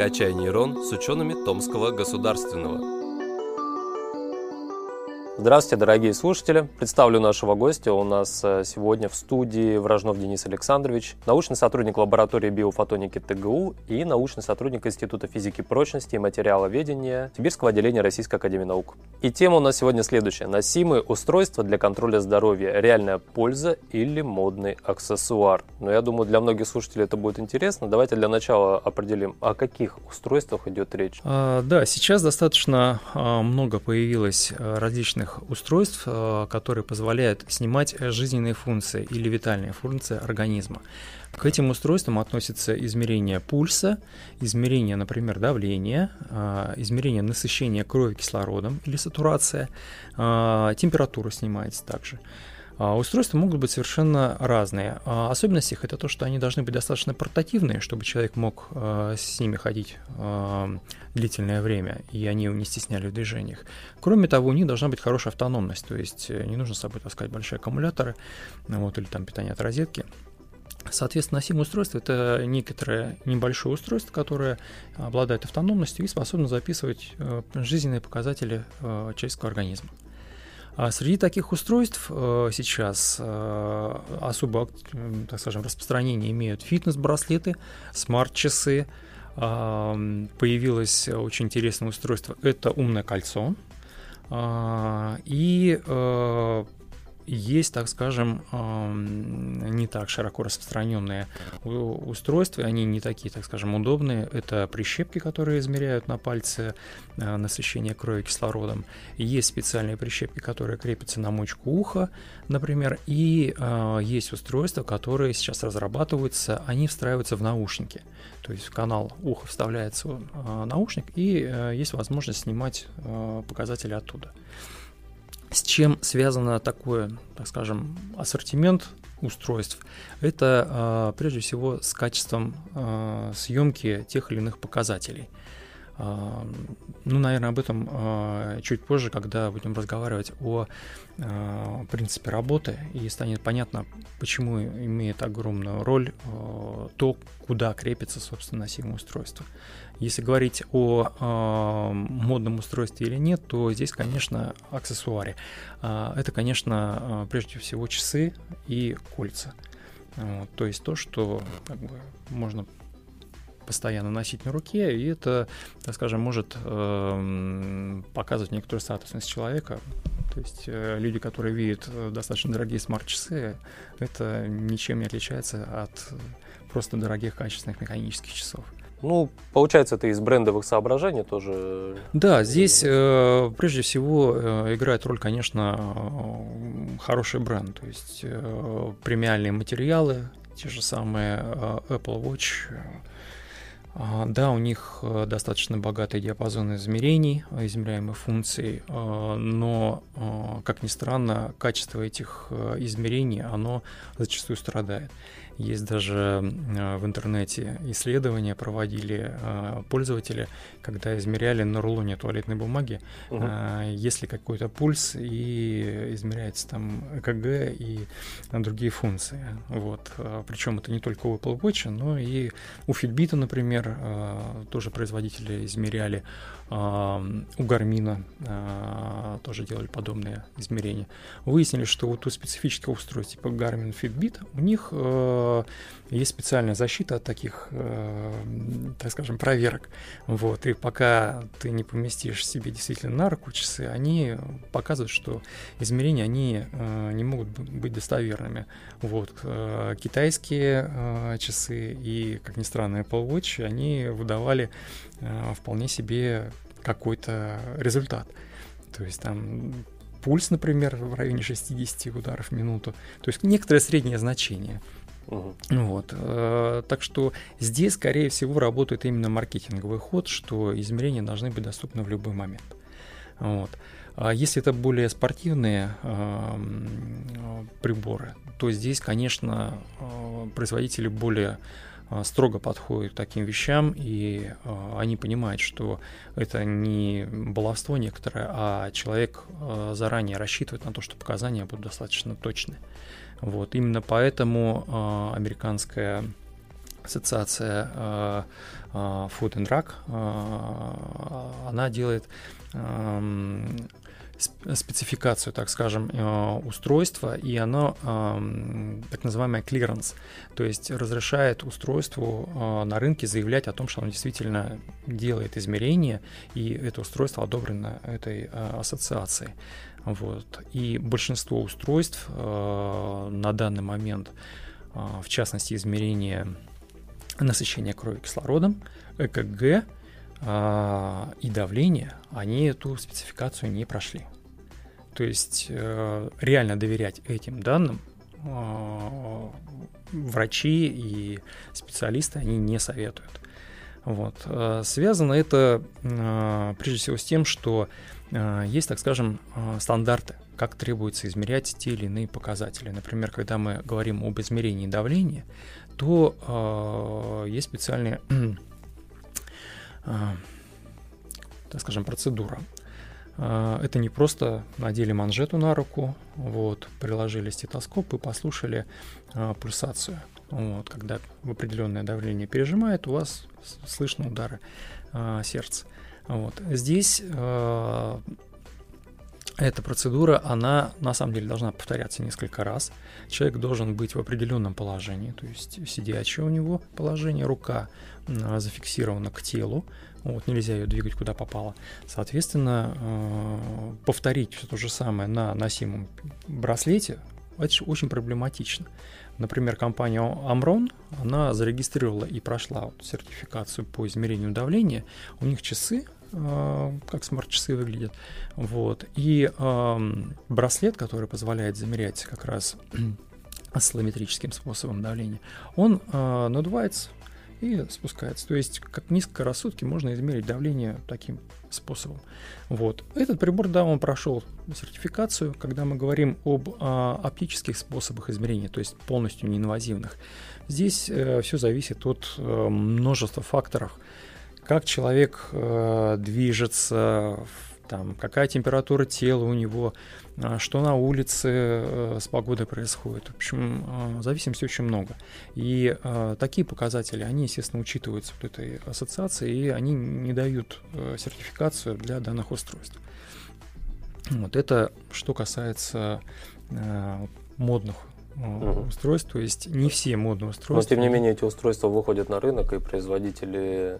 «Качай нейрон» с учеными Томского государственного. Здравствуйте, дорогие слушатели. Представлю нашего гостя. У нас э, сегодня в студии Вражнов Денис Александрович, научный сотрудник лаборатории биофотоники ТГУ и научный сотрудник Института физики прочности и материаловедения Сибирского отделения Российской Академии Наук. И тема у нас сегодня следующая. Носимые устройства для контроля здоровья. Реальная польза или модный аксессуар? Но я думаю, для многих слушателей это будет интересно. Давайте для начала определим, о каких устройствах идет речь. А, да, сейчас достаточно а, много появилось а, различных различных устройств, э, которые позволяют снимать жизненные функции или витальные функции организма. К этим устройствам относятся измерение пульса, измерение, например, давления, э, измерение насыщения крови кислородом или сатурация, э, температура снимается также. А, устройства могут быть совершенно разные. А, особенность их это то, что они должны быть достаточно портативные, чтобы человек мог а, с ними ходить длительное время, и они его не стесняли в движениях. Кроме того, у них должна быть хорошая автономность, то есть э, не нужно с собой таскать большие аккумуляторы вот, или там питание от розетки. Соответственно, носимое устройство – это некоторое небольшое устройство, которое обладает автономностью и способно записывать э, жизненные показатели э, человеческого организма. А среди таких устройств э, сейчас э, особо, так скажем, распространение имеют фитнес-браслеты, смарт-часы. Э, появилось очень интересное устройство – это умное кольцо. Э, и э, есть, так скажем, не так широко распространенные устройства, они не такие, так скажем, удобные. Это прищепки, которые измеряют на пальце э, насыщение крови кислородом. Есть специальные прищепки, которые крепятся на мочку уха, например, и э, есть устройства, которые сейчас разрабатываются, они встраиваются в наушники. То есть в канал уха вставляется э, наушник, и есть возможность снимать показатели оттуда. С чем связано такое, так скажем, ассортимент устройств? Это а, прежде всего с качеством а, съемки тех или иных показателей. А, ну, наверное, об этом чуть позже, когда будем разговаривать о принципе работы, и станет понятно, почему имеет огромную роль то, куда крепится, собственно, носимое устройство. Если говорить о модном устройстве или нет, то здесь, конечно, аксессуары. Это, конечно, прежде всего часы и кольца. То есть то, что как бы, можно постоянно носить на руке, и это, так скажем, может э, показывать некоторую статусность человека. То есть э, люди, которые видят э, достаточно дорогие смарт-часы, это ничем не отличается от просто дорогих качественных механических часов. Ну, получается, это из брендовых соображений тоже. Да, здесь э, прежде всего э, играет роль, конечно, э, хороший бренд, то есть э, премиальные материалы, те же самые э, Apple Watch. Э, да, у них э, достаточно богатый диапазон измерений, измеряемых функций, э, но, как ни странно, качество этих измерений, оно зачастую страдает. Есть даже э, в интернете исследования проводили э, пользователи, когда измеряли на рулоне туалетной бумаги, угу. если какой-то пульс и измеряется там ЭКГ и другие функции. Вот. Причем это не только у Apple Watch, но и у Fitbit, например, тоже производители измеряли у Гармина тоже делали подобные измерения. Выяснили, что вот у специфических устройств типа Garmin Fitbit у них э, есть специальная защита от таких, э, так скажем, проверок. Вот. И пока ты не поместишь себе действительно на руку часы, они показывают, что измерения они э, не могут быть достоверными. Вот. Китайские часы и, как ни странно, Apple Watch, они выдавали вполне себе какой-то результат. То есть там пульс, например, в районе 60 ударов в минуту. То есть некоторое среднее значение. Угу. Вот. Э, так что здесь, скорее всего, работает именно маркетинговый ход, что измерения должны быть доступны в любой момент. Вот. А если это более спортивные э, приборы, то здесь, конечно, э, производители более а, строго подходят к таким вещам, и они понимают, что это не баловство некоторое, а человек заранее рассчитывает на то, что показания будут достаточно точны. Вот. Именно поэтому американская ассоциация э, э, Food and Drug, она делает спецификацию, так скажем, устройства, и оно так называемый клиренс, то есть разрешает устройству на рынке заявлять о том, что оно действительно делает измерения, и это устройство одобрено этой ассоциацией. Вот. И большинство устройств на данный момент, в частности, измерения насыщение крови кислородом, ЭКГ а, и давление, они эту спецификацию не прошли. То есть э, реально доверять этим данным э, врачи и специалисты они не советуют. Вот. Э, связано это э, прежде всего с тем, что э, есть, так скажем, стандарты, как требуется измерять те или иные показатели. Например, когда мы говорим об измерении давления, то есть специальная, так скажем, процедура. Это не просто надели манжету на руку, вот, приложили стетоскоп и послушали пульсацию. Вот, когда в определенное давление пережимает, у вас слышно удары э, сердца. Вот. Здесь э, эта процедура, она на самом деле должна повторяться несколько раз. Человек должен быть в определенном положении, то есть сидячее у него положение, рука э, зафиксирована к телу, вот, нельзя ее двигать куда попало. Соответственно, э, повторить все то же самое на носимом браслете, это очень проблематично. Например, компания Amron, она зарегистрировала и прошла вот сертификацию по измерению давления. У них часы, э, как смарт-часы выглядят. Вот. И э, браслет, который позволяет замерять как раз осциллометрическим способом давления, он э, надувается и спускается. То есть, как низкорассудки можно измерить давление таким способом. Вот. Этот прибор, да, он прошел сертификацию, когда мы говорим об а, оптических способах измерения, то есть полностью неинвазивных. Здесь э, все зависит от э, множества факторов, как человек э, движется, там, какая температура тела у него, а, что на улице э, с погодой происходит. В общем, а, зависимости очень много. И а, такие показатели, они, естественно, учитываются в этой ассоциации, и они не дают э, сертификацию для данных устройств. Вот это что касается модных угу. устройств, то есть не все модные устройства. Но тем не менее эти устройства выходят на рынок, и производители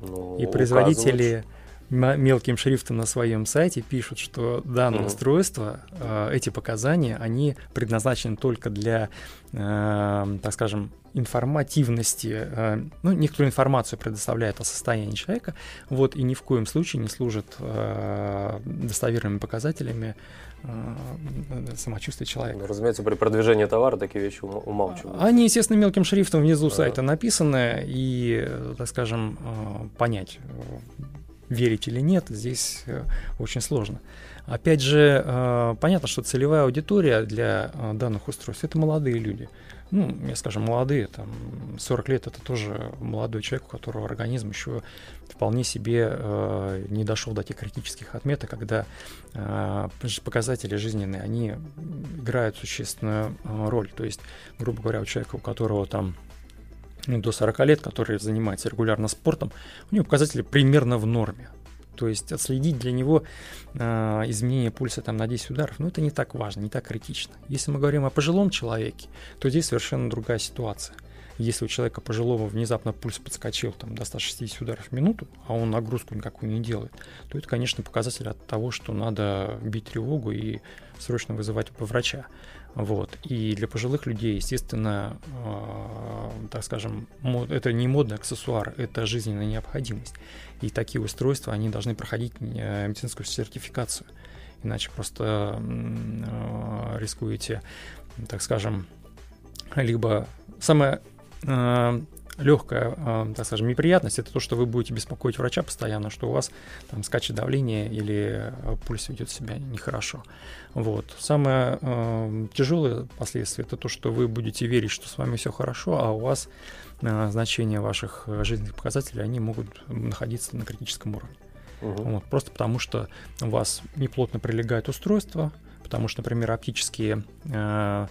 ну, и производители мелким шрифтом на своем сайте пишут, что данное mm-hmm. устройство, э, эти показания, они предназначены только для, э, так скажем, информативности. Э, ну, некоторую информацию предоставляет о состоянии человека, вот, и ни в коем случае не служит э, достоверными показателями самочувствия человека. Ну, разумеется, при продвижении товара такие вещи умалчиваются. Они, естественно, мелким шрифтом внизу сайта написаны, и, так скажем, понять верить или нет, здесь э, очень сложно. Опять же, э, понятно, что целевая аудитория для э, данных устройств – это молодые люди. Ну, я скажем, молодые, там, 40 лет – это тоже молодой человек, у которого организм еще вполне себе не дошел до тех критических отметок, когда показатели жизненные, они играют существенную роль. То есть, грубо говоря, у человека, у которого там до 40 лет, который занимается регулярно спортом, у него показатели примерно в норме. То есть отследить для него э, изменение пульса там, на 10 ударов, ну это не так важно, не так критично. Если мы говорим о пожилом человеке, то здесь совершенно другая ситуация. Если у человека пожилого внезапно пульс подскочил там, до 160 ударов в минуту, а он нагрузку никакую не делает, то это, конечно, показатель от того, что надо бить тревогу и срочно вызывать врача. Вот. И для пожилых людей, естественно, э, так скажем, мод, это не модный аксессуар, это жизненная необходимость. И такие устройства, они должны проходить э, медицинскую сертификацию. Иначе просто э, рискуете, так скажем, либо самое э, легкая, э, так скажем, неприятность это то, что вы будете беспокоить врача постоянно, что у вас там скачет давление или э, пульс ведет себя нехорошо. Вот. Самое э, тяжелое последствие это то, что вы будете верить, что с вами все хорошо, а у вас э, значения ваших жизненных показателей они могут находиться на критическом уровне. Угу. Вот, просто потому что у вас неплотно прилегает устройство, потому что, например, оптические э,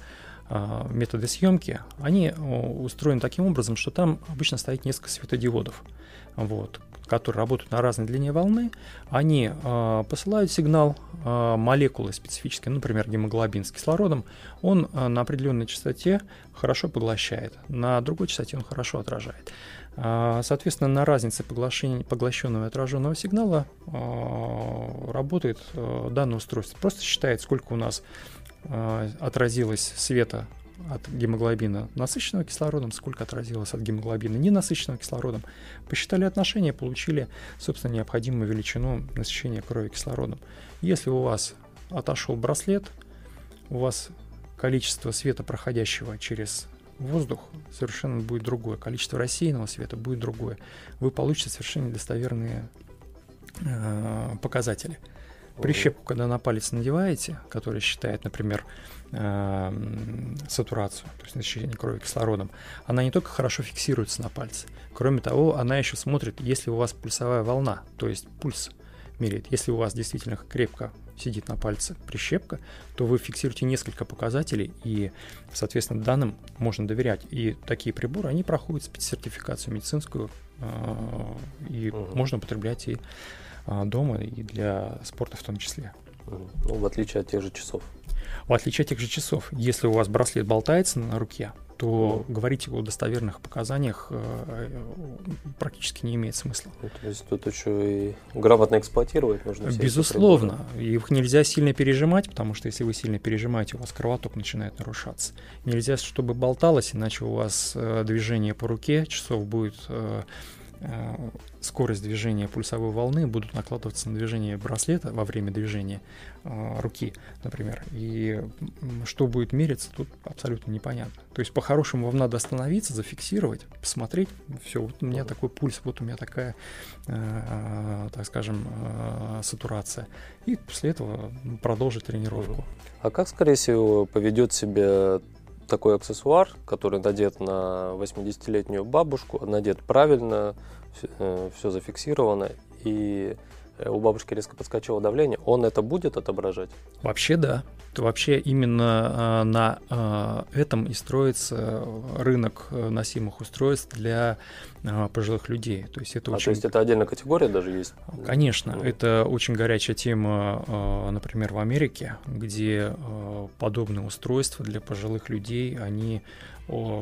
методы съемки, они устроены таким образом, что там обычно стоит несколько светодиодов, вот, которые работают на разной длине волны. Они э, посылают сигнал э, молекулы специфической, например, гемоглобин с кислородом, он э, на определенной частоте хорошо поглощает, на другой частоте он хорошо отражает. Соответственно, на разнице поглощенного и отраженного сигнала работает данное устройство. Просто считает, сколько у нас отразилось света от гемоглобина насыщенного кислородом, сколько отразилось от гемоглобина ненасыщенного кислородом. Посчитали отношения, получили, собственно, необходимую величину насыщения крови кислородом. Если у вас отошел браслет, у вас количество света, проходящего через воздух, совершенно будет другое. Количество рассеянного света будет другое. Вы получите совершенно недостоверные э, показатели. Прищепку, когда на палец надеваете, который считает, например, э, сатурацию, то есть насыщение крови кислородом, она не только хорошо фиксируется на пальце, кроме того, она еще смотрит, если у вас пульсовая волна, то есть пульс меряет. Если у вас действительно крепко сидит на пальце прищепка, то вы фиксируете несколько показателей, и, соответственно, данным можно доверять. И такие приборы, они проходят спецсертификацию медицинскую, э, и угу. можно употреблять и дома и для спорта в том числе. Ну, в отличие от тех же часов. В отличие от тех же часов, если у вас браслет болтается на руке, то mm. говорить о достоверных показаниях э, практически не имеет смысла. Ну, то есть тут еще и грамотно эксплуатировать нужно. Безусловно. Их нельзя сильно пережимать, потому что если вы сильно пережимаете, у вас кровоток начинает нарушаться. Нельзя, чтобы болталось, иначе у вас э, движение по руке часов будет э, Э, скорость движения пульсовой волны будут накладываться на движение браслета во время движения э, руки, например. И что будет мериться, тут абсолютно непонятно. То есть по-хорошему вам надо остановиться, зафиксировать, посмотреть, все, вот у меня такой пульс, вот у меня такая, э, так скажем, сатурация. И после этого продолжить тренировку. А как, скорее всего, поведет себя такой аксессуар, который надет на 80-летнюю бабушку, надет правильно, все, э, все зафиксировано, и э, у бабушки резко подскочило давление, он это будет отображать? Вообще да. Вообще именно э, на этом и строится рынок носимых устройств для пожилых людей. То есть это а, очень... то есть это отдельная категория даже есть? Конечно. Ну. Это очень горячая тема, например, в Америке, где подобные устройства для пожилых людей, они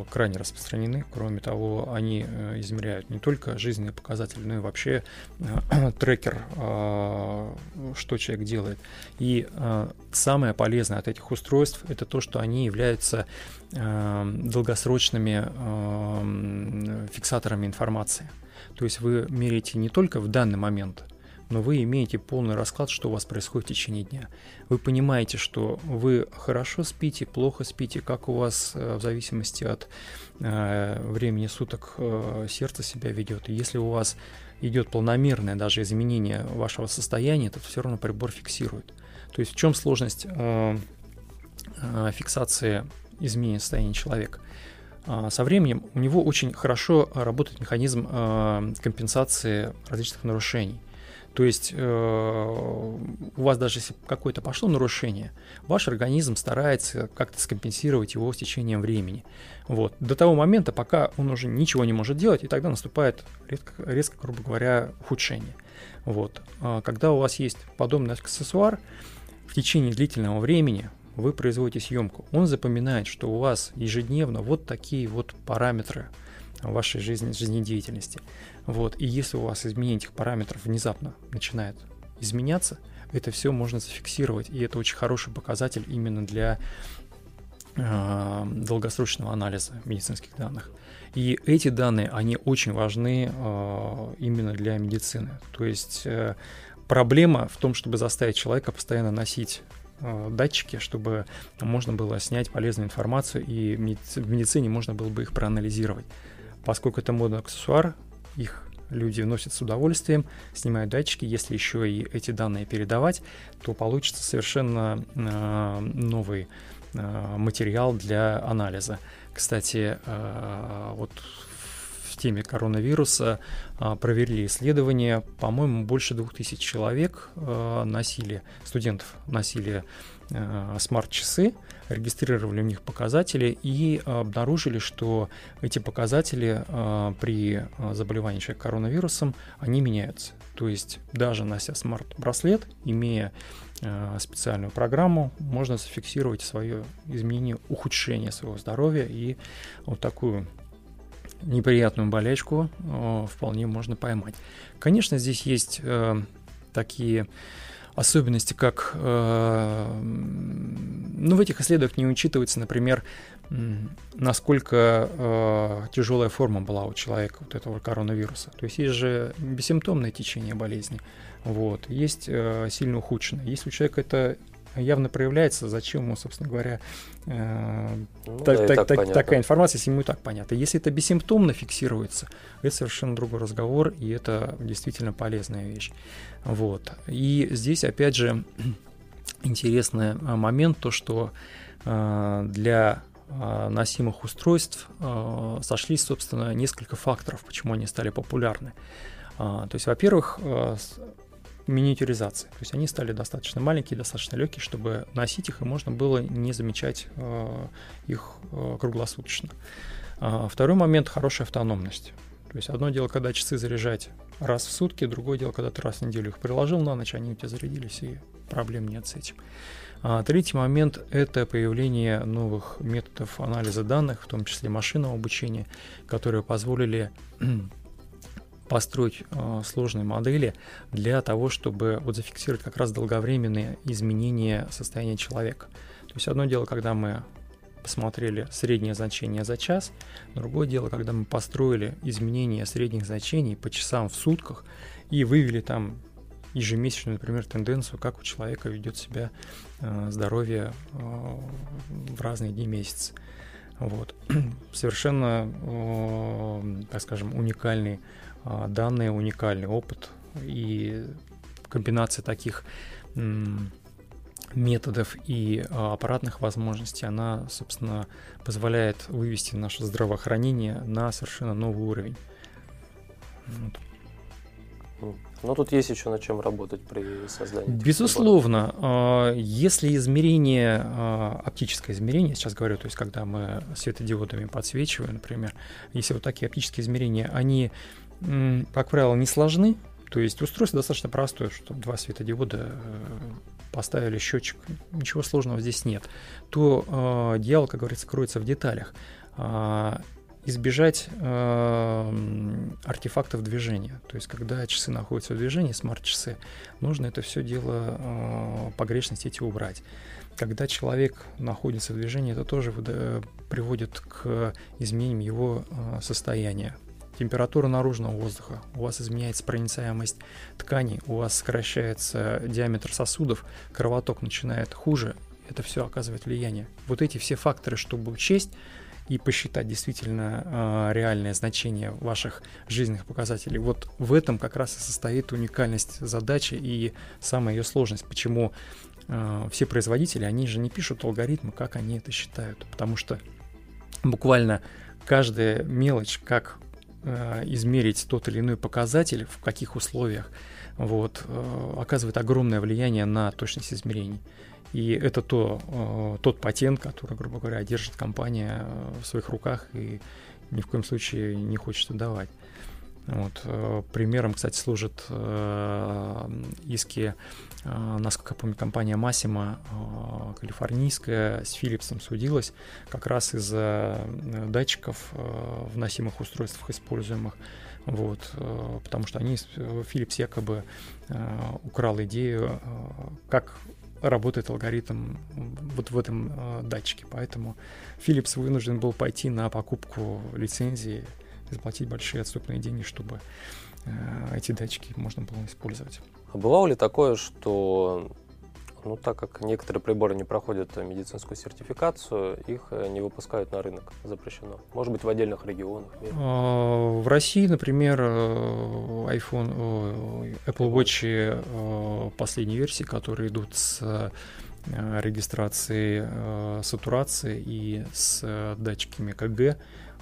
крайне распространены. Кроме того, они э, измеряют не только жизненные показатели, но и вообще э, трекер, э, что человек делает. И самое полезное от этих устройств это то, что они являются долгосрочными фиксаторами информации. То есть вы меряете не только в данный момент – но вы имеете полный расклад, что у вас происходит в течение дня. Вы понимаете, что вы хорошо спите, плохо спите, как у вас э, в зависимости от э, времени суток э, сердце себя ведет. И если у вас идет планомерное даже изменение вашего состояния, то все равно прибор фиксирует. То есть в чем сложность фиксации изменения состояния человека? А, со временем у него очень хорошо работает механизм компенсации различных нарушений. То есть э, у вас даже если какое-то пошло нарушение, ваш организм старается как-то скомпенсировать его с течением времени. Вот. До того момента, пока он уже ничего не может делать, и тогда наступает резко, резко грубо говоря, ухудшение. Вот. А когда у вас есть подобный аксессуар, в течение длительного времени вы производите съемку. Он запоминает, что у вас ежедневно вот такие вот параметры вашей жизни, жизнедеятельности. Вот. И если у вас изменение этих параметров внезапно начинает изменяться, это все можно зафиксировать. И это очень хороший показатель именно для э, долгосрочного анализа медицинских данных. И эти данные, они очень важны э, именно для медицины. То есть э, проблема в том, чтобы заставить человека постоянно носить э, датчики, чтобы можно было снять полезную информацию, и в медицине можно было бы их проанализировать. Поскольку это модный аксессуар, их люди носят с удовольствием, снимают датчики. Если еще и эти данные передавать, то получится совершенно э, новый э, материал для анализа. Кстати, э, вот теме коронавируса, провели исследование. По-моему, больше двух тысяч человек носили, студентов носили смарт-часы, регистрировали у них показатели и обнаружили, что эти показатели при заболевании человека коронавирусом, они меняются. То есть даже нося смарт-браслет, имея Э, специальную программу, можно зафиксировать свое изменение, ухудшение своего здоровья и вот такую неприятную болячку э, вполне можно поймать. Конечно, здесь есть э, такие особенности, как ну, в этих исследованиях не учитывается, например, насколько э, тяжелая форма была у человека вот этого коронавируса. То есть есть же бессимптомное течение болезни, вот, есть э, сильно ухудшенное. Если у человека это явно проявляется, зачем ему, собственно говоря, э, ну, так, да, так, так, такая информация, если ему и так понятно. Если это бессимптомно фиксируется, это совершенно другой разговор, и это действительно полезная вещь. Вот. И здесь, опять же, интересный э, момент, то, что э, для э, носимых устройств сошлись, собственно, несколько факторов, почему они стали популярны. То есть, во-первых, миниатюризации. То есть они стали достаточно маленькие, достаточно легкие, чтобы носить их, и можно было не замечать их круглосуточно. А второй момент – хорошая автономность. То есть одно дело, когда часы заряжать раз в сутки, другое дело, когда ты раз в неделю их приложил на ночь, они у тебя зарядились, и проблем нет с этим. А третий момент – это появление новых методов анализа данных, в том числе машинного обучения, которые позволили построить э, сложные модели для того, чтобы вот зафиксировать как раз долговременные изменения состояния человека. То есть одно дело, когда мы посмотрели среднее значение за час, другое дело, когда мы построили изменения средних значений по часам в сутках и вывели там ежемесячную, например, тенденцию, как у человека ведет себя э, здоровье э, в разные дни месяца. Вот. Совершенно, э, так скажем, уникальный а, данные, уникальный опыт и комбинация таких методов и а, аппаратных возможностей, она, собственно, позволяет вывести наше здравоохранение на совершенно новый уровень. Вот. Но тут есть еще над чем работать при создании. Безусловно, приборов. если измерение, а, оптическое измерение, сейчас говорю, то есть когда мы светодиодами подсвечиваем, например, если вот такие оптические измерения, они как правило, не сложны. То есть устройство достаточно простое, что два светодиода э, поставили счетчик, ничего сложного здесь нет. То э, дьявол, как говорится, кроется в деталях. Э, избежать э, артефактов движения. То есть, когда часы находятся в движении, смарт-часы, нужно это все дело э, погрешности эти убрать. Когда человек находится в движении, это тоже приводит к изменениям его э, состояния температура наружного воздуха, у вас изменяется проницаемость тканей, у вас сокращается диаметр сосудов, кровоток начинает хуже, это все оказывает влияние. Вот эти все факторы, чтобы учесть и посчитать действительно э, реальное значение ваших жизненных показателей, вот в этом как раз и состоит уникальность задачи и самая ее сложность, почему э, все производители, они же не пишут алгоритмы, как они это считают, потому что буквально каждая мелочь, как измерить тот или иной показатель, в каких условиях, вот, э, оказывает огромное влияние на точность измерений. И это то, э, тот патент, который, грубо говоря, держит компания в своих руках и ни в коем случае не хочет отдавать. Вот. Э, примером, кстати, служат э, иски, э, насколько я помню, компания Massimo, калифорнийская, с Philips судилась как раз из-за датчиков в носимых устройствах используемых. Вот, потому что они, Philips якобы украл идею, как работает алгоритм вот в этом датчике. Поэтому Philips вынужден был пойти на покупку лицензии заплатить большие отступные деньги, чтобы э, эти датчики можно было использовать. А бывало ли такое, что ну, так как некоторые приборы не проходят медицинскую сертификацию, их э, не выпускают на рынок, запрещено. Может быть, в отдельных регионах. А, в России, например, э, iPhone, Apple Watch последней версии, которые идут с регистрацией сатурации и с датчиками КГ,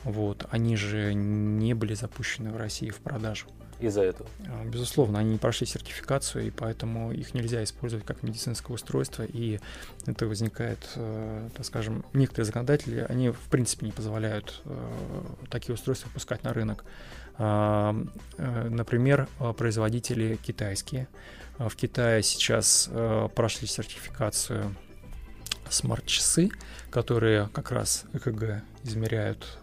вот, они же не были запущены в России в продажу. Из-за этого? А, безусловно, они не прошли сертификацию, и поэтому их нельзя использовать как медицинское устройство, и это возникает, э, так скажем, некоторые законодатели, они в принципе не позволяют э, такие устройства пускать на рынок. А, э, например, производители китайские. В Китае сейчас прошли сертификацию смарт-часы, которые как раз ЭКГ измеряют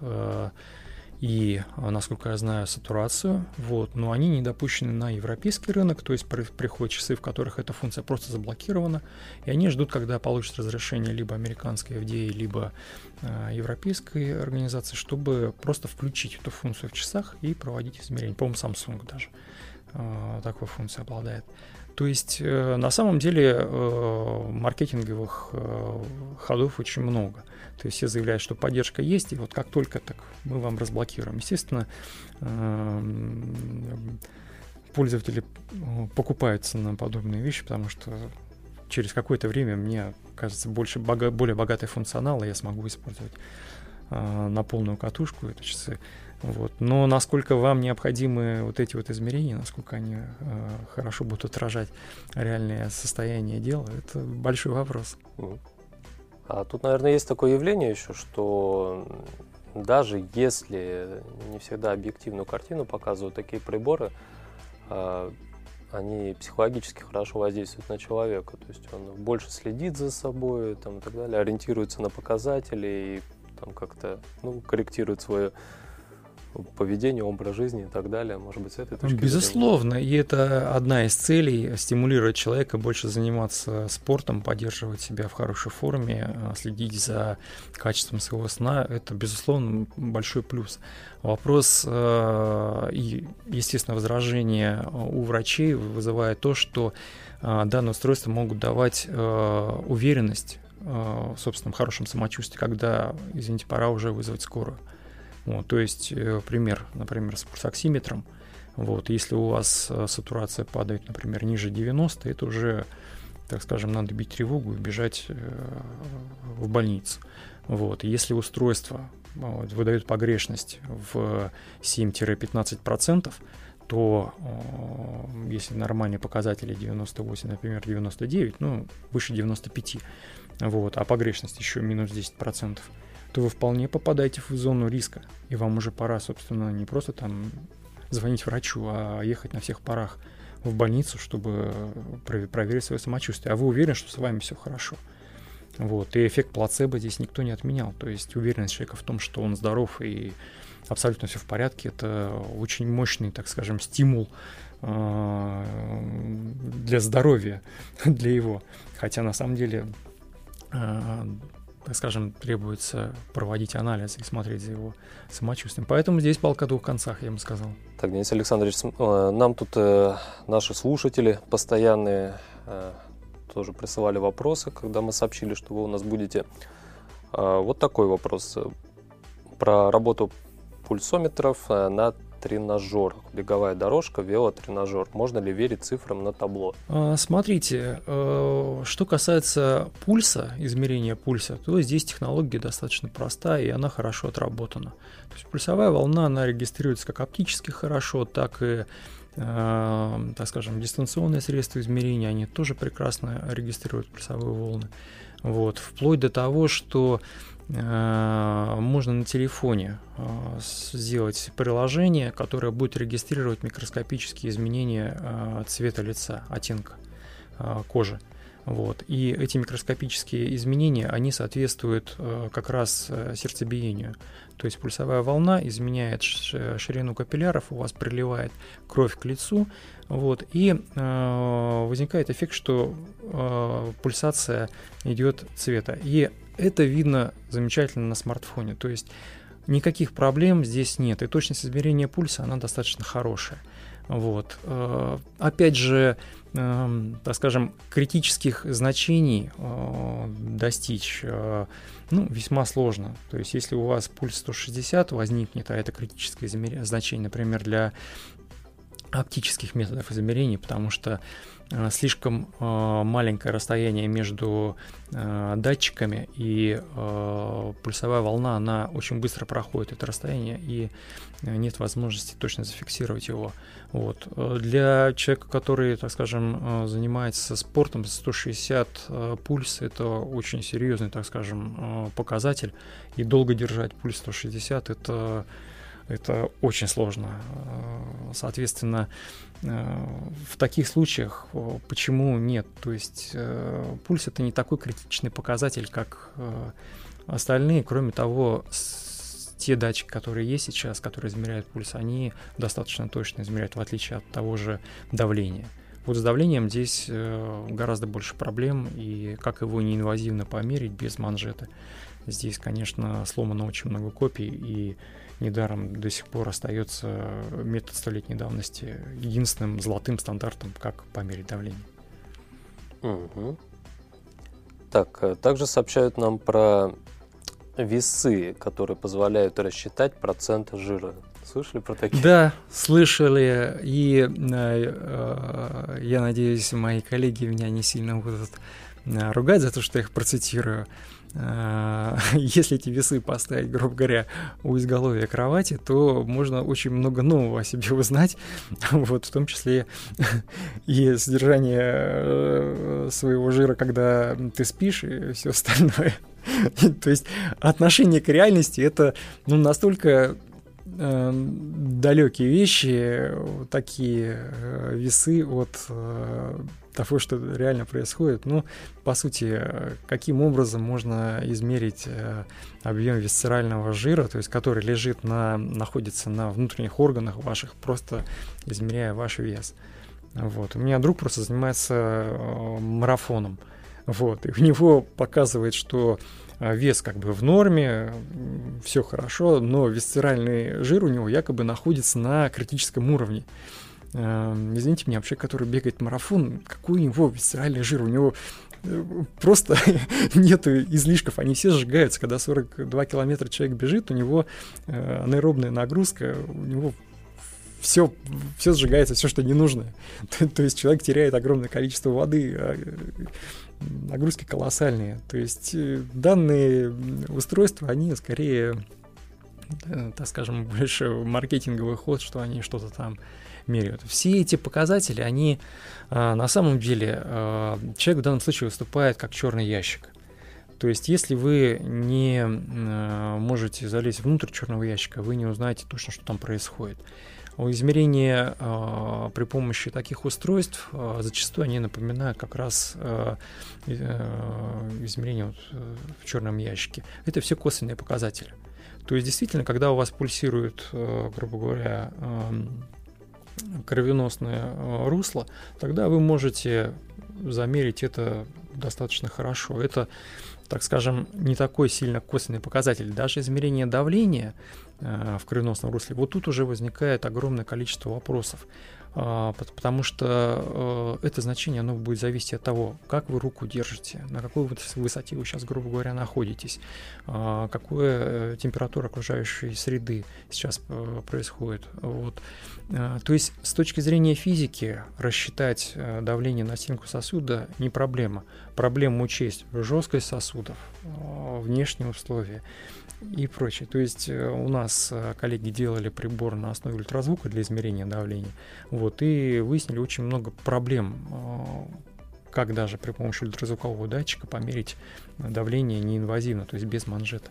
и, а, насколько я знаю, сатурацию, вот, но они не допущены на европейский рынок, то есть приходят часы, в которых эта функция просто заблокирована, и они ждут, когда получат разрешение либо американской FDA, либо э, европейской организации, чтобы просто включить эту функцию в часах и проводить измерения. По-моему, Samsung даже э, такой функцией обладает. То есть э, на самом деле э, маркетинговых э, ходов очень много. То есть все заявляют, что поддержка есть, и вот как только так мы вам разблокируем. Естественно, пользователи покупаются на подобные вещи, потому что через какое-то время мне кажется больше более богатый функционал, и я смогу использовать на полную катушку эти часы. Вот. Но насколько вам необходимы вот эти вот измерения, насколько они э, хорошо будут отражать реальное состояние дела, это большой вопрос. А тут, наверное, есть такое явление еще, что даже если не всегда объективную картину показывают такие приборы, э, они психологически хорошо воздействуют на человека. То есть он больше следит за собой там, и так далее, ориентируется на показатели и там как-то ну, корректирует свое поведение, образ жизни и так далее. Может быть, с этой точки Безусловно, зрения. и это одна из целей – стимулировать человека больше заниматься спортом, поддерживать себя в хорошей форме, а, следить за качеством своего сна – это, безусловно, большой плюс. Вопрос э, и, естественно, возражение у врачей вызывает то, что э, данные устройства могут давать э, уверенность в собственном хорошем самочувствии, когда, извините, пора уже вызвать скорую. Вот, то есть э, пример, например, с пульсоксиметром. Вот, если у вас э, сатурация падает, например, ниже 90, это уже, так скажем, надо бить тревогу и бежать э, в больницу. Вот, если устройство выдает погрешность в 7-15%, то если нормальные показатели 98, например, 99, ну, выше 95, вот, а погрешность еще минус 10%, то вы вполне попадаете в зону риска. И вам уже пора, собственно, не просто там звонить врачу, а ехать на всех парах в больницу, чтобы проверить свое самочувствие. А вы уверены, что с вами все хорошо. Вот. И эффект плацебо здесь никто не отменял. То есть уверенность человека в том, что он здоров и абсолютно все в порядке, это очень мощный, так скажем, стимул э, для здоровья, для его. Хотя на самом деле э, так скажем, требуется проводить анализ и смотреть за его самочувствием. Поэтому здесь палка о двух концах, я бы сказал. Так, Денис Александрович, э, нам тут э, наши слушатели постоянные э, тоже присылали вопросы, когда мы сообщили, что вы у нас будете. Вот такой вопрос про работу пульсометров на тренажер, беговая дорожка, велотренажер. Можно ли верить цифрам на табло? А, смотрите, э, что касается пульса, измерения пульса, то здесь технология достаточно простая и она хорошо отработана. То есть пульсовая волна, она регистрируется как оптически хорошо, так и э, так скажем, дистанционные средства измерения, они тоже прекрасно регистрируют пульсовые волны. Вот, вплоть до того, что можно на телефоне э, сделать приложение, которое будет регистрировать микроскопические изменения э, цвета лица, оттенка кожи. Вот. И эти микроскопические изменения, они соответствуют как раз сердцебиению. То есть пульсовая волна изменяет ширину капилляров, у вас приливает кровь к лицу, вот, и э, возникает эффект, что э, пульсация идет цвета. И это видно замечательно на смартфоне. То есть никаких проблем здесь нет. И точность измерения пульса, она достаточно хорошая. Вот. Э, опять же, эм, так скажем, критических значений э, достичь э, ну, весьма сложно. То есть, если у вас пульс 160 возникнет, а это критическое значение, например, для оптических методов измерений, потому что слишком э, маленькое расстояние между э, датчиками и пульсовая волна, она очень быстро проходит это расстояние и нет возможности точно зафиксировать его. Вот. Для человека, который, так скажем, занимается спортом, 160 пульс это очень серьезный, так скажем, показатель. И долго держать пульс 160 это это очень сложно. Э, соответственно, э, в таких случаях почему нет? То есть э, пульс это не такой критичный показатель, как остальные. Кроме того, те датчики, которые есть сейчас, которые измеряют пульс, они достаточно точно измеряют, в отличие от того же давления. Вот с давлением здесь гораздо больше проблем, и как его неинвазивно померить без манжеты. Здесь, конечно, сломано очень много копий, и недаром до сих пор остается метод столетней давности единственным золотым стандартом, как померить давление. Угу. Так, э, также сообщают нам про весы, которые позволяют рассчитать процент жира. Слышали про такие? Да, слышали. И э, э, я надеюсь, мои коллеги меня не сильно будут э, ругать за то, что я их процитирую. Если эти весы поставить, грубо говоря, у изголовья кровати, то можно очень много нового о себе узнать, вот, в том числе и содержание э, своего жира, когда ты спишь, и все остальное. То есть отношение к реальности это ну, настолько э, далекие вещи, такие э, весы от э, того, что реально происходит. Ну, по сути, каким образом можно измерить э, объем висцерального жира, то есть который лежит на, находится на внутренних органах ваших, просто измеряя ваш вес. Вот. У меня друг просто занимается э, марафоном. Вот. И у него показывает, что э, вес как бы в норме, все хорошо, но висцеральный жир у него якобы находится на критическом уровне. Эм, извините меня, вообще, который бегает марафон, какой у него висцеральный жир? У него э, просто нет излишков, они все сжигаются. Когда 42 километра человек бежит, у него э, анаэробная нагрузка, у него все, все сжигается, все, что не нужно. То есть человек теряет огромное количество воды, а, э, нагрузки колоссальные. То есть данные устройства, они скорее, так скажем, больше маркетинговый ход, что они что-то там меряют. Все эти показатели, они а, на самом деле, человек в данном случае выступает как черный ящик. То есть, если вы не можете залезть внутрь черного ящика, вы не узнаете точно, что там происходит. Измерения э, при помощи таких устройств э, зачастую они напоминают как раз э, э, измерения вот, э, в черном ящике. Это все косвенные показатели. То есть действительно, когда у вас пульсирует, э, грубо говоря, э, кровеносное русло, тогда вы можете замерить это достаточно хорошо. Это, так скажем, не такой сильно косвенный показатель. Даже измерение давления э, в кровеносном русле, вот тут уже возникает огромное количество вопросов. А, потому что э, это значение оно будет зависеть от того, как вы руку держите, на какой высоте вы сейчас, грубо говоря, находитесь, а, какая э, температура окружающей среды сейчас э, происходит. Вот. То есть с точки зрения физики рассчитать давление на стенку сосуда не проблема. Проблема учесть жесткость сосудов, внешние условия и прочее. То есть э, у нас э, коллеги делали прибор на основе ультразвука для измерения давления, вот, и выяснили очень много проблем, э, как даже при помощи ультразвукового датчика померить давление неинвазивно, то есть без манжета.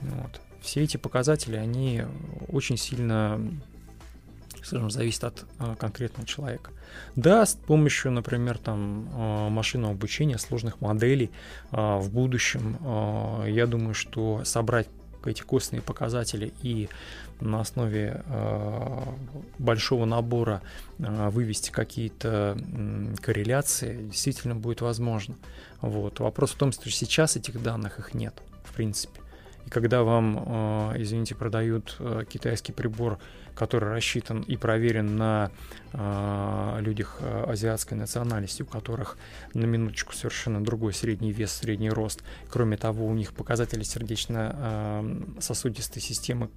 Вот. Все эти показатели, они очень сильно скажем, зависит от конкретного человека. Да, с помощью, например, там а, машинного обучения, сложных моделей а, в будущем, а, я думаю, что собрать эти костные показатели и на основе э, большого набора э, вывести какие-то э, корреляции действительно будет возможно. Вот. Вопрос в том, что сейчас этих данных их нет, в принципе. И когда вам, э, извините, продают э, китайский прибор который рассчитан и проверен на э, людях азиатской национальности, у которых на минуточку совершенно другой средний вес, средний рост. Кроме того, у них показатели сердечно-сосудистой системы,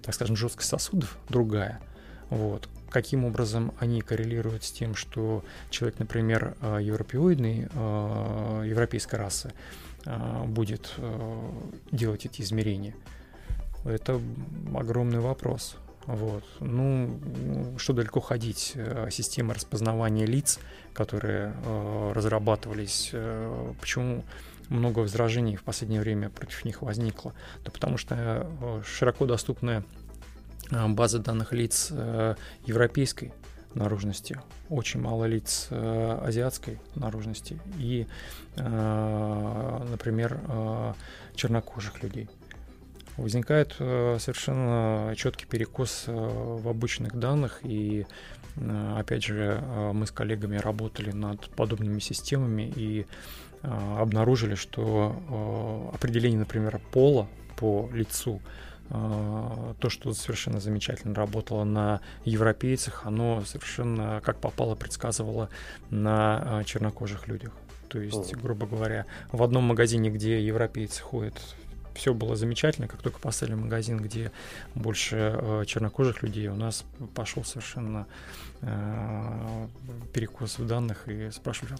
так скажем, жесткость сосудов другая. Вот. каким образом они коррелируют с тем, что человек, например, европеоидный, европейской расы, будет делать эти измерения. Это огромный вопрос. Вот. Ну, что далеко ходить. Э, системы распознавания лиц, которые э, разрабатывались, э, почему много возражений в последнее время против них возникло? Да потому что э, широко доступная э, база данных лиц э, европейской наружности, очень мало лиц э, азиатской наружности и, э, например, э, чернокожих людей. Возникает э, совершенно четкий перекос э, в обычных данных, и э, опять же мы с коллегами работали над подобными системами и обнаружили, что определение, например, пола по лицу то, что совершенно замечательно работало на европейцах, оно совершенно как попало предсказывало на чернокожих людях. То есть, грубо говоря, в одном магазине, где европейцы ходят все было замечательно, как только поставили магазин, где больше э, чернокожих людей, у нас пошел совершенно э, перекос в данных и спрашивали,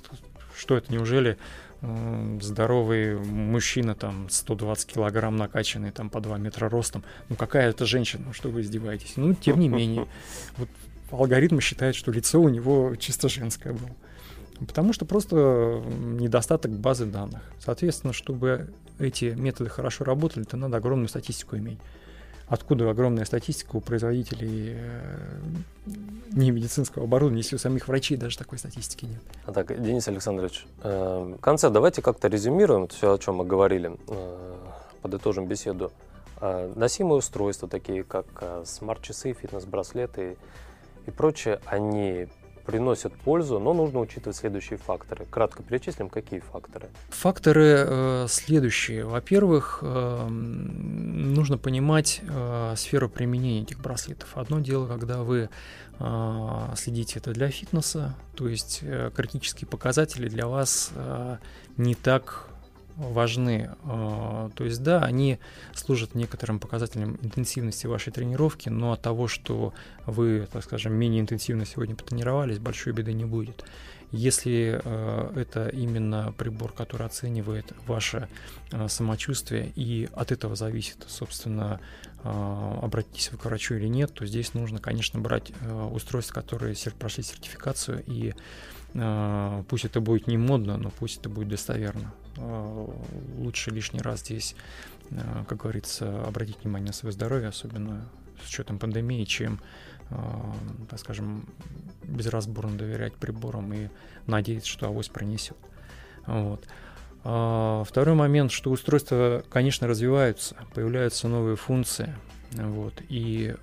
что это, неужели э, здоровый мужчина, там, 120 килограмм накачанный, там, по 2 метра ростом, ну какая это женщина, что вы издеваетесь? Ну, тем не менее, вот алгоритмы считают, что лицо у него чисто женское было. Потому что просто недостаток базы данных. Соответственно, чтобы эти методы хорошо работали, то надо огромную статистику иметь. Откуда огромная статистика у производителей э, не медицинского оборудования, если у самих врачей даже такой статистики нет. А так, Денис Александрович, э, в конце давайте как-то резюмируем все, о чем мы говорили, э, подытожим беседу. Носимые устройства, такие как смарт-часы, фитнес-браслеты и прочее, они приносят пользу, но нужно учитывать следующие факторы. Кратко перечислим, какие факторы. Факторы э, следующие. Во-первых, э, нужно понимать э, сферу применения этих браслетов. Одно дело, когда вы э, следите это для фитнеса, то есть э, критические показатели для вас э, не так важны. А, то есть, да, они служат некоторым показателем интенсивности вашей тренировки, но от того, что вы, так скажем, менее интенсивно сегодня потренировались, большой беды не будет. Если э, это именно прибор, который оценивает ваше э, самочувствие, и от этого зависит, собственно, обратитесь вы к врачу или нет, то здесь нужно, конечно, брать устройства, которые прошли сертификацию, и пусть это будет не модно, но пусть это будет достоверно. Э, лучше лишний раз здесь, э, как говорится, обратить внимание на свое здоровье, особенно с учетом пандемии, чем, э, так скажем, безразборно доверять приборам и надеяться, что авось пронесет. Вот. А второй момент, что устройства, конечно, развиваются, появляются новые функции, вот, и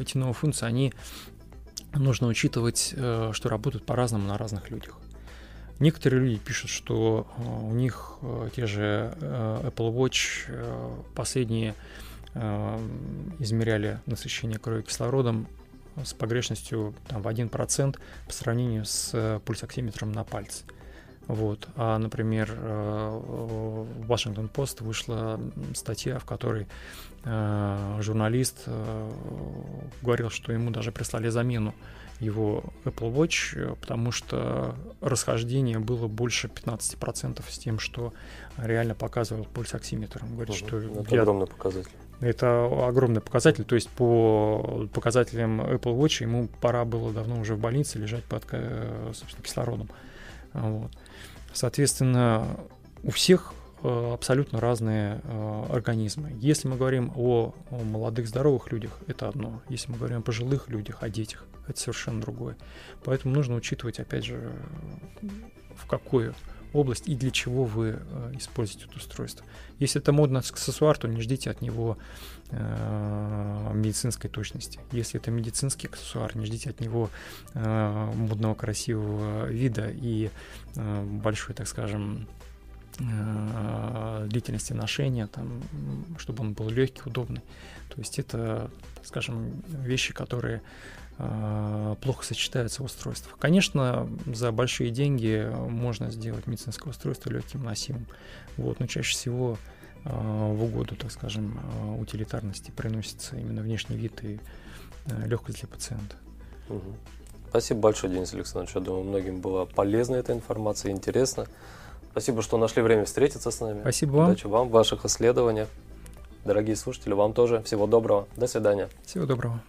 эти новые функции, они нужно учитывать, что работают по-разному на разных людях. Некоторые люди пишут, что э, у них э, те же э, Apple Watch последние измеряли насыщение крови кислородом с погрешностью там, в 1% по сравнению с пульсоксиметром на пальце. Вот. А, например, в Washington Post вышла статья, в которой журналист говорил, что ему даже прислали замену его Apple Watch, э, потому что расхождение было больше 15% с тем, что реально показывал пульсоксиметр. Он говорит, угу. что это я... огромный показатель. Это огромный показатель, то есть по показателям Apple Watch ему пора было давно уже в больнице лежать под э, собственно, кислородом. Вот. Соответственно, у всех абсолютно разные организмы. Если мы говорим о, молодых здоровых людях, это одно. Если мы говорим о пожилых людях, о детях, это совершенно другое. Поэтому нужно учитывать, опять же, в какую область и для чего вы э, используете это устройство. Если это модный аксессуар, то не ждите от него э, медицинской точности. Если это медицинский аксессуар, не ждите от него э, модного красивого вида и э, большой, так скажем, э, длительности ношения, там, чтобы он был легкий, удобный. То есть это, скажем, вещи, которые а, плохо сочетаются в устройствах. Конечно, за большие деньги можно сделать медицинское устройство легким, носимым, вот, но чаще всего а, в угоду, так скажем, утилитарности приносится именно внешний вид и легкость для пациента. Угу. Спасибо большое, Денис Александрович. Я думаю, многим была полезна эта информация, интересно. Спасибо, что нашли время встретиться с нами. Спасибо вам. Удачи вам в ваших исследованиях. Дорогие слушатели, вам тоже всего доброго. До свидания. Всего доброго.